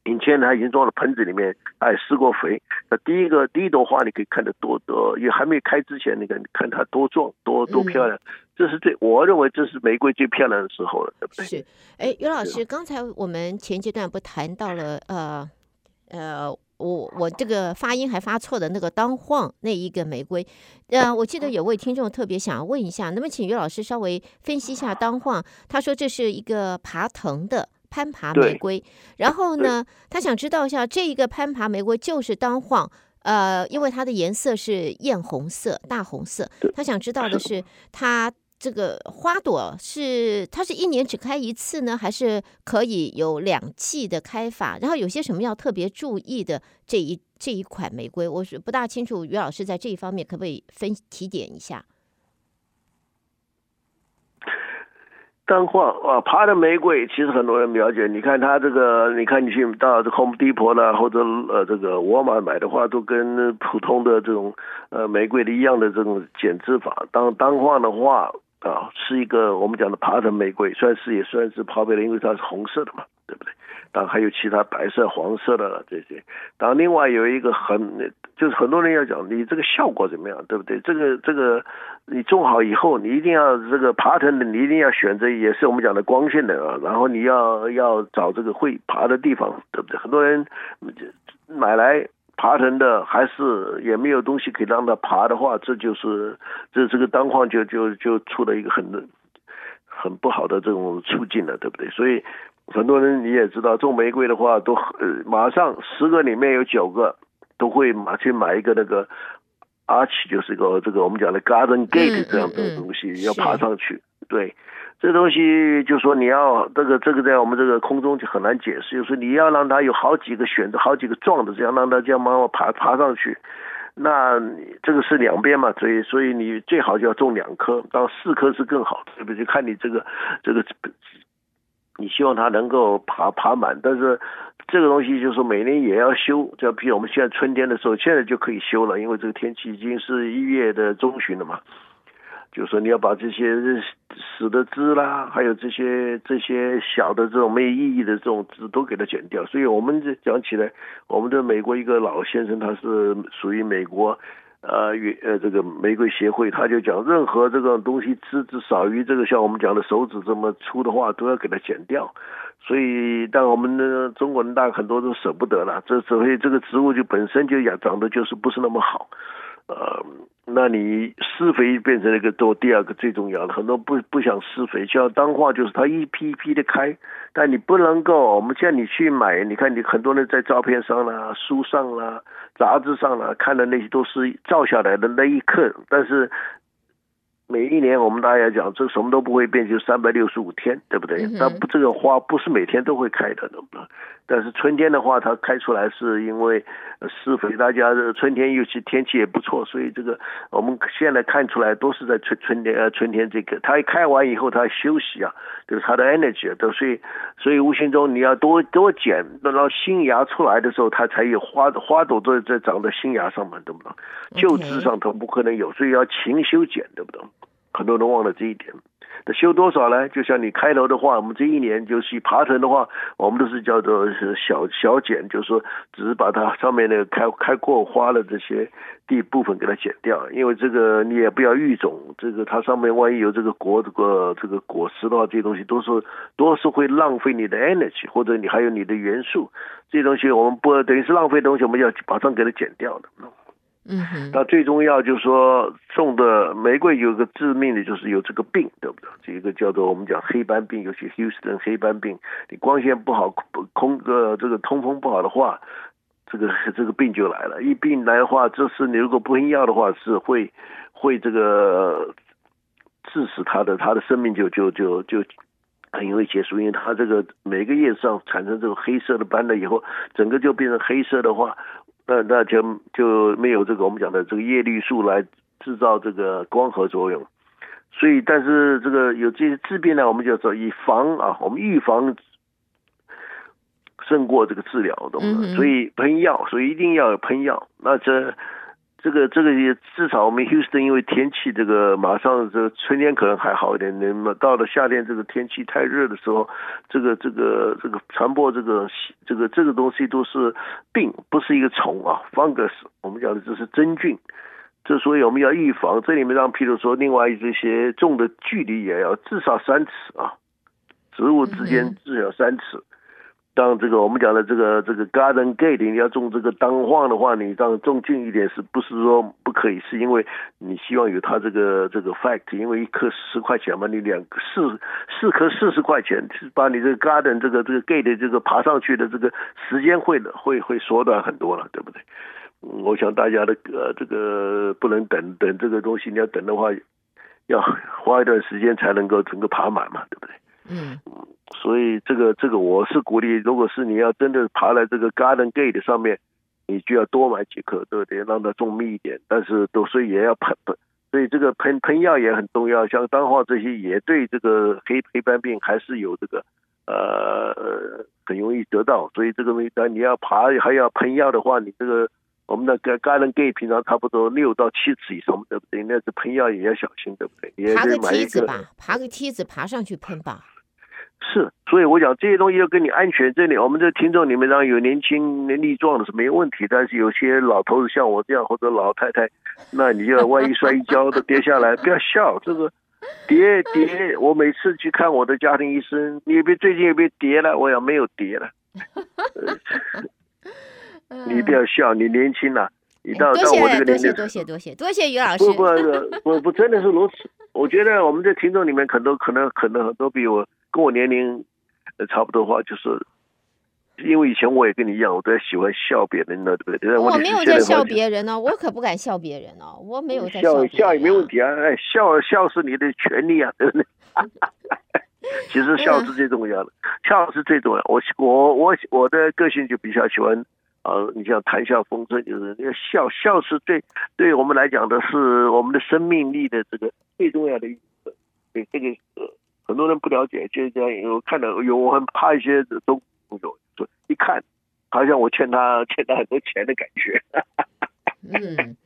引前它已经装了盆子里面，它也施过肥。那第一个第一朵花，你可以看得多多，也还没开之前，你看你看它多壮多多漂亮，嗯、这是最我认为这是玫瑰最漂亮的时候了，对不对？是，哎，于老师，刚才我们前阶段不谈到了呃呃。我我这个发音还发错的那个当晃那一个玫瑰，呃，我记得有位听众特别想要问一下，那么请于老师稍微分析一下当晃。他说这是一个爬藤的攀爬玫瑰，然后呢，他想知道一下这一个攀爬玫瑰就是当晃，呃，因为它的颜色是艳红色、大红色，他想知道的是它。这个花朵是它是一年只开一次呢，还是可以有两季的开法？然后有些什么要特别注意的这一这一款玫瑰，我是不大清楚，于老师在这一方面可不可以分提点一下？单画啊，爬的玫瑰，其实很多人了解。你看它这个，你看你去到这 Home Depot 啦，或者呃这个沃尔玛买的话，都跟普通的这种呃玫瑰的一样的这种剪枝法。当单画的话啊，是一个我们讲的爬藤玫瑰，算是也算是跑北的，因为它是红色的嘛，对不对？当然还有其他白色、黄色的了这些。当然另外有一个很，就是很多人要讲你这个效果怎么样，对不对？这个这个你种好以后，你一定要这个爬藤的，你一定要选择也是我们讲的光线的啊。然后你要要找这个会爬的地方，对不对？很多人买来爬藤的，还是也没有东西可以让它爬的话，这就是这这个单况就就就出了一个很很不好的这种处境了，对不对？所以。很多人你也知道，种玫瑰的话，都呃马上十个里面有九个都会马去买一个那个 arch，就是一个这个我们讲的 garden gate 这样的东西，嗯嗯、要爬上去。对，这东西就说你要这个这个在我们这个空中就很难解释，就是你要让它有好几个选择，好几个状的这样让它这样慢慢爬爬上去。那这个是两边嘛，所以所以你最好就要种两棵，到四棵是更好，对不对？就看你这个这个。你希望它能够爬爬满，但是这个东西就是每年也要修，就比如我们现在春天的时候，现在就可以修了，因为这个天气已经是一月的中旬了嘛。就说你要把这些死的枝啦，还有这些这些小的这种没有意义的这种枝都给它剪掉。所以我们讲起来，我们的美国一个老先生，他是属于美国。呃，呃这个玫瑰协会，他就讲，任何这个东西枝子少于这个像我们讲的手指这么粗的话，都要给它剪掉。所以，但我们的中国人大很多都舍不得了，这所以这个植物就本身就养长得就是不是那么好。呃，那你施肥变成了一个多第二个最重要的，很多不不想施肥，像当话就是它一批一批的开，但你不能够，我们叫你去买，你看你很多人在照片上啦、书上啦、杂志上啦看的那些都是照下来的那一刻，但是。每一年我们大家讲，这什么都不会变，就三百六十五天，对不对？那不，这个花不是每天都会开的，懂不懂？但是春天的话，它开出来是因为施肥，大家的春天尤其天气也不错，所以这个我们现在看出来都是在春春天呃春天这个，它一开完以后它休息啊，就是它的 energy 都所以所以无形中你要多多剪，等到新芽出来的时候，它才有花花朵都在长在新芽上面，懂不懂？旧枝上头不可能有，所以要勤修剪，对不对？很多人忘了这一点，那修多少呢？就像你开头的话，我们这一年就是爬藤的话，我们都是叫做小小剪，就是说只是把它上面那个开开过花的这些地部分给它剪掉，因为这个你也不要育种，这个它上面万一有这个果这个这个果实的话，这些东西都是都是会浪费你的 energy，或者你还有你的元素，这些东西我们不等于是浪费东西，我们要马上给它剪掉的。嗯哼，那最重要就是说，种的玫瑰有个致命的，就是有这个病，对不对？这个叫做我们讲黑斑病，尤其 Houston 黑斑病。你光线不好，空呃这个通风不好的话，这个这个病就来了。一病来的话，这是你如果不喷药的话，是会会这个致死它的，它的生命就就就就很容易结束，因为它这个每个叶上产生这个黑色的斑了以后，整个就变成黑色的话。那那就就没有这个我们讲的这个叶绿素来制造这个光合作用，所以但是这个有这些致病呢，我们就说以防啊，我们预防胜过这个治疗，懂吗？所以喷药，所以一定要有喷药。那这。这个这个也至少我们 Houston 因为天气这个马上这个春天可能还好一点，那么到了夏天这个天气太热的时候，这个这个这个传播这个这个这个东西都是病，不是一个虫啊，fungus，我们讲的这是真菌，这所以我们要预防。这里面让譬如说，另外这些种的距离也要至少三尺啊，植物之间至少三尺。当这个我们讲的这个这个 garden gate，你要种这个单晃的话，你当种近一点，是不是说不可以？是因为你希望有它这个这个 fact，因为一颗十块钱嘛，你两四四颗四十块钱，是把你这个 garden 这个这个 gate 这个爬上去的这个时间会会会缩短很多了，对不对？我想大家的呃这个不能等等这个东西，你要等的话，要花一段时间才能够整个爬满嘛，对不对？嗯。所以这个这个我是鼓励，如果是你要真的爬在这个 Garden Gate 上面，你就要多买几颗，对不对？让它种密一点。但是都所以也要喷喷，所以这个喷喷药也很重要。像彰化这些也对这个黑黑斑病还是有这个呃很容易得到。所以这个东西，但你要爬还要喷药的话，你这个。我们的 Garden Gate 平常差不多六到七尺以上，对不对？那是喷药也要小心，对不对？也爬个梯子吧，爬个梯子爬上去喷吧。是，所以我讲这些东西要跟你安全。这里我们这听众里面，当有年轻、力壮的是没问题，但是有些老头子像我这样或者老太太，那你就万一摔一跤都跌下来，不要笑。这个跌跌，我每次去看我的家庭医生，你别最近有没有跌了？我讲没有跌了。你不要笑，你年轻了，你到到我这个年龄，多谢多谢多谢于老师。不不不不，真的是如此。我觉得我们这听众里面可能可能可能很多比我跟我年龄差不多的话，就是因为以前我也跟你一样，我都喜欢笑别人的，对不对？我没有在笑别人哦，我可不敢笑别人哦，我没有在笑。笑笑也没问题啊，哎，笑笑是你的权利啊，对不对？[LAUGHS] 其实笑是最重要的，笑是最重要。我我我我的个性就比较喜欢。呃，你像谈笑风生，就是那个笑笑是最对我们来讲的是我们的生命力的这个最重要的一个。对这个呃，很多人不了解，就是这样。我看到有我很怕一些中朋友，就一看好像我欠他 [LAUGHS] 欠他很多钱的感觉。嗯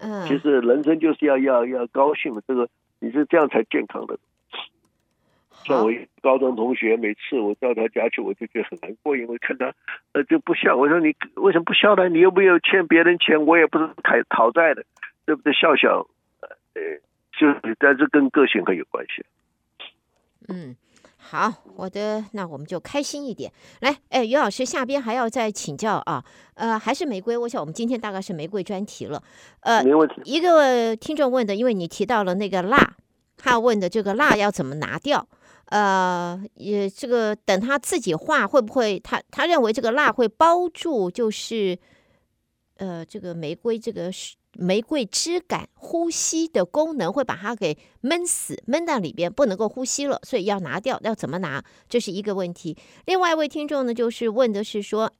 嗯，其实人生就是要要要高兴的，这个你是这样才健康的。像我高中同学，每次我到他家去，我就觉得很难过，因为看他呃就不笑。我说你为什么不笑呢？你又没有欠别人钱，我也不是讨讨债的，对不对？笑笑，呃，就是但是跟个性很有关系。嗯，好，我的那我们就开心一点。来，哎，于老师下边还要再请教啊，呃，还是玫瑰？我想我们今天大概是玫瑰专题了。呃，没问题。一个听众问的，因为你提到了那个蜡，他问的这个蜡要怎么拿掉？呃，也这个等他自己画会不会？他他认为这个蜡会包住，就是呃，这个玫瑰这个玫瑰枝干呼吸的功能会把它给闷死，闷到里边不能够呼吸了，所以要拿掉。要怎么拿？这是一个问题。另外一位听众呢，就是问的是说。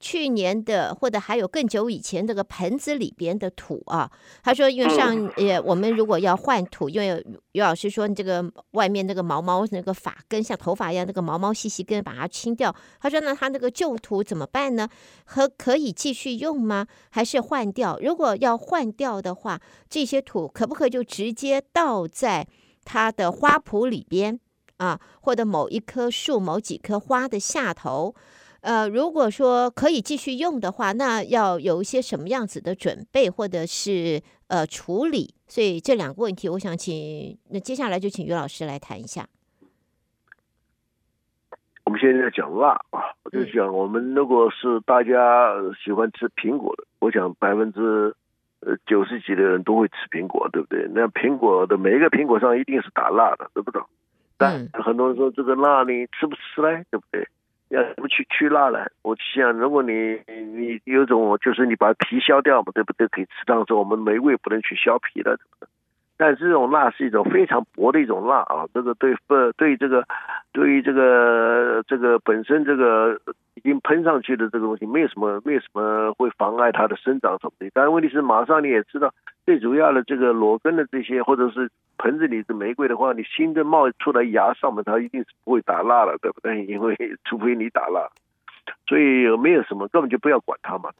去年的或者还有更久以前这个盆子里边的土啊，他说，因为上呃，我们如果要换土，因为于老师说，你这个外面那个毛毛那个发根像头发一样，那个毛毛细细根把它清掉。他说，那他那个旧土怎么办呢？和可以继续用吗？还是换掉？如果要换掉的话，这些土可不可以就直接倒在它的花圃里边啊，或者某一棵树、某几棵花的下头？呃，如果说可以继续用的话，那要有一些什么样子的准备或者是呃处理？所以这两个问题，我想请那接下来就请于老师来谈一下。我们现在讲辣啊，我就讲我们如果是大家喜欢吃苹果的，我想百分之呃九十几的人都会吃苹果，对不对？那苹果的每一个苹果上一定是打蜡的，对不对？但很多人说这个辣你吃不吃嘞？对不对？要不去去辣了？我想，如果你你有种，就是你把皮削掉嘛，对不对？可以吃。当时我们玫瑰不能去削皮的，但是这种辣是一种非常薄的一种辣啊，这个对不对这个对于这个这个本身这个已经喷上去的这个东西，没有什么没有什么会妨碍它的生长什么的。但问题是，马上你也知道，最主要的这个裸根的这些，或者是。盆子里的玫瑰的话，你新的冒出来芽上面，它一定是不会打蜡了，对不对？[LAUGHS] 因为除非你打蜡，所以没有什么，根本就不要管它嘛，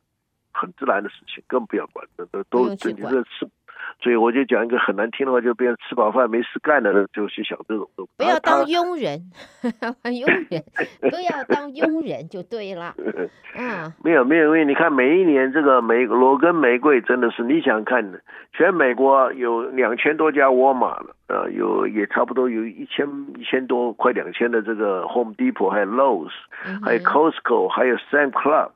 很自然的事情，根本不要管，都都你这吃。所以我就讲一个很难听的话，就别人吃饱饭没事干的人就去想这种东西。不要当佣人，[LAUGHS] 佣人不要当佣人就对了。[LAUGHS] 嗯，没有没有，因为你看每一年这个玫罗根玫瑰真的是你想看的，全美国有两千多家沃尔玛了，呃，有也差不多有一千一千多快两千的这个 Home Depot，还有 Lowe's，还有 Costco，还有 Sam Club。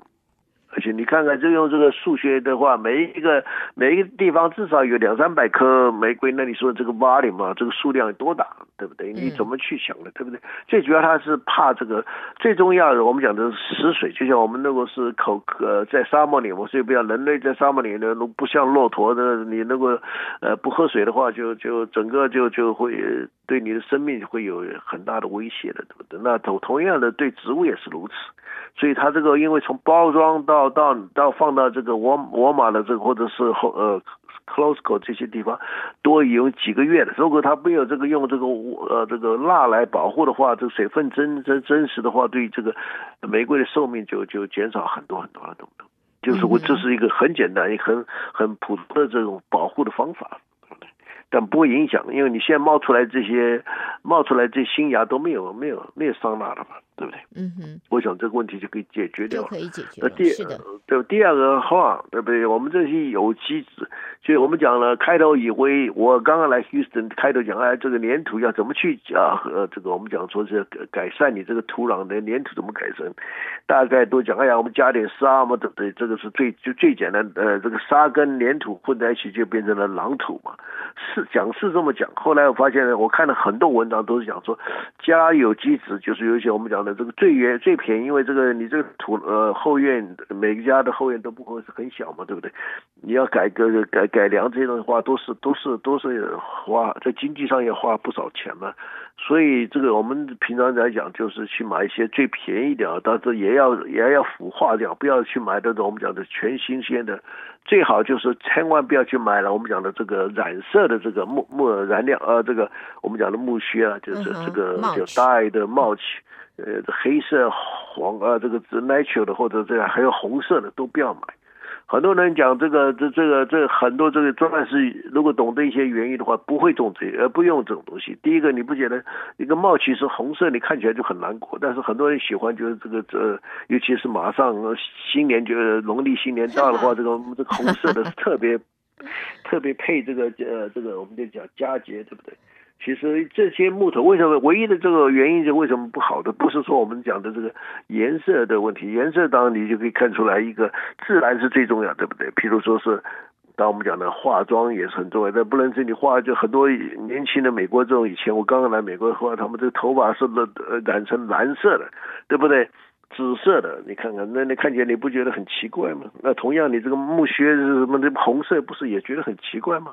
而且你看看，就用这个数学的话，每一个每一个地方至少有两三百颗玫瑰，那你说这个 volume 嘛，这个数量有多大，对不对？你怎么去想的，对不对？最主要它是怕这个，最重要的我们讲的是死水，就像我们如果是口渴在沙漠里，我所以不要人类在沙漠里呢，不像骆驼的，你如果呃不喝水的话，就就整个就就会对你的生命会有很大的威胁的，对不对？那同同样的对植物也是如此。所以它这个因为从包装到到到放到这个沃沃尔玛的这个或者是后呃 c l o s e c o 这些地方，多有几个月了。如果它没有这个用这个呃这个蜡来保护的话，这个水分真真真实的话，对这个玫瑰的寿命就就减少很多很多了，懂不懂？就是我这是一个很简单、也很很普通的这种保护的方法。但不会影响，因为你现在冒出来这些冒出来这新芽都没有没有没有桑拿了嘛，对不对？嗯哼，我想这个问题就可以解决掉，就可以解决。那第对第二个话，对不对？我们这些有机质，所以我们讲了开头以为我刚刚来 Houston 开头讲，哎，这个粘土要怎么去啊？呃，这个我们讲说是改善你这个土壤的粘土怎么改善？大概都讲，哎呀，我们加点沙嘛，对不对？这个是最就最简单，呃，这个沙跟粘土混在一起就变成了壤土嘛。是讲是这么讲，后来我发现呢，我看了很多文章都是讲说，加有机质就是有一些我们讲的这个最原最便宜，因为这个你这个土呃后院每个家的后院都不会是很小嘛，对不对？你要改革改改良这些东西的话，都是都是都是花在经济上也花不少钱嘛。所以这个我们平常来讲，就是去买一些最便宜的，但是也要也要腐化掉，不要去买那种我们讲的全新鲜的。最好就是千万不要去买了我们讲的这个染色的这个木木染料，呃，这个我们讲的木屑啊，就是这个叫 dye 的 mulch，呃，黑色黄啊，这个 natural 的或者这样还有红色的都不要买。很多人讲这个这这个这、很多这个专门是如果懂得一些原因的话，不会种这呃，不用这种东西。第一个，你不觉得一个帽旗是红色，你看起来就很难过。但是很多人喜欢，就是这个这，尤其是马上新年就农历新年到的话，这个这个红色的是特别特别配这个呃这个我们就讲佳节，对不对？其实这些木头为什么唯一的这个原因就为什么不好的，不是说我们讲的这个颜色的问题，颜色当然你就可以看出来一个自然是最重要，对不对？譬如说是当我们讲的化妆也是很重要，但不能是你化就很多年轻的美国这种以前我刚刚来美国的话，他们这个头发是染染成蓝色的，对不对？紫色的，你看看那你看起来你不觉得很奇怪吗？那同样你这个木屑是什么的红色，不是也觉得很奇怪吗？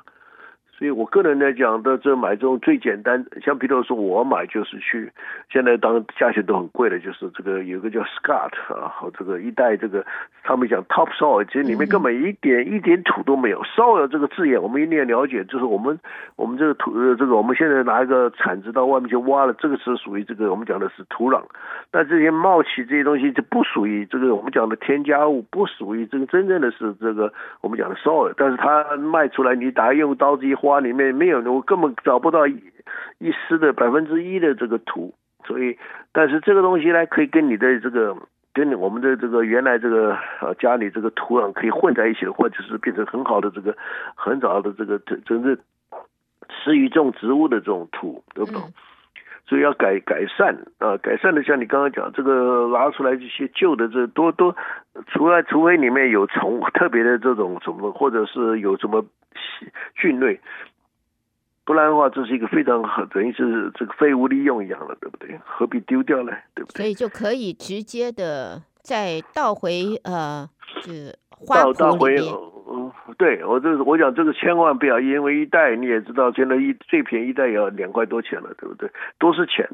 所以我个人来讲的，这买这种最简单，像比如说我买就是去，现在当价钱都很贵的，就是这个有一个叫 Scott 啊，和这个一代这个，他们讲 Top Soil，其实里面根本一点一点土都没有。Soil 这个字眼，我们一定要了解，就是我们我们这个土呃，这个我们现在拿一个铲子到外面去挖了，这个是属于这个我们讲的是土壤。那这些冒起这些东西就不属于这个我们讲的添加物，不属于这个真正的是这个我们讲的 Soil，但是它卖出来，你打用刀子一。花里面没有，我根本找不到一一丝的百分之一的这个土，所以，但是这个东西呢，可以跟你的这个，跟我们的这个原来这个呃家里这个土壤可以混在一起，或者是变成很好的这个很早的这个真真正适宜种植物的这种土，对不对？所以要改改善啊，改善的像你刚刚讲这个拿出来这些旧的这多多，除了除非里面有虫特别的这种什么，或者是有什么。菌类，不然的话，这是一个非常好，等于是这个废物利用一样了，对不对？何必丢掉呢？对不对？所以就可以直接的再倒回呃，是花圃里面。对我这我讲这个千万不要，因为一袋你也知道，现在一最便宜一袋也要两块多钱了，对不对？都是钱，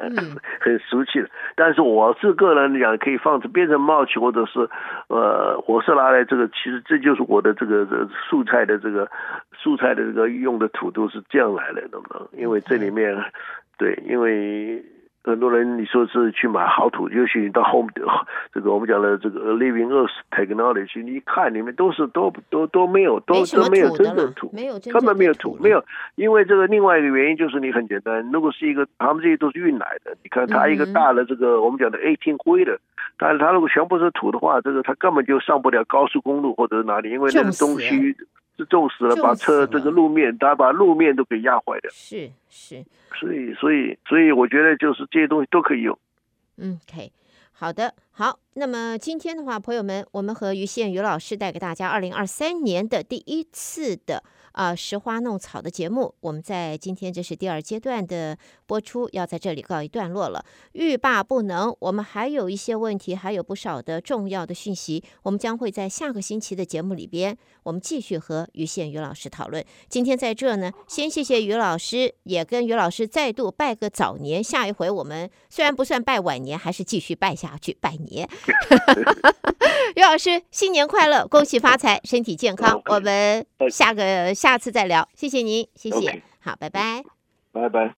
嗯、[LAUGHS] 很俗气的。但是我是个人讲，可以放着变成 mulch，或者是呃，我是拿来这个，其实这就是我的这个这素菜的这个素菜的这个用的土都是这样来的，懂不懂？因为这里面，对，因为。很多人你说是去买好土，尤其你到 home 这个我们讲的这个 living earth technology，你一看里面都是都都都没有，都都没有真正土，没有根本没有土，没有。因为这个另外一个原因就是你很简单，如果是一个他们这些都是运来的，你看它一个大的这个我们讲的 eighteen wheeler，但是它如果全部是土的话，这个它根本就上不了高速公路或者是哪里，因为那个东西。是重死了，把车这个路面，他把路面都给压坏了。是是，所以所以所以，我觉得就是这些东西都可以用。嗯可以好的。好，那么今天的话，朋友们，我们和于宪于老师带给大家二零二三年的第一次的啊拾花弄草的节目，我们在今天这是第二阶段的播出，要在这里告一段落了。欲罢不能，我们还有一些问题，还有不少的重要的讯息，我们将会在下个星期的节目里边，我们继续和于宪于老师讨论。今天在这呢，先谢谢于老师，也跟于老师再度拜个早年。下一回我们虽然不算拜晚年，还是继续拜下去拜年。[LAUGHS] 于老师，新年快乐，恭喜发财，身体健康。我们下个下次再聊，谢谢您，谢谢，Okay. 好，拜拜，拜拜。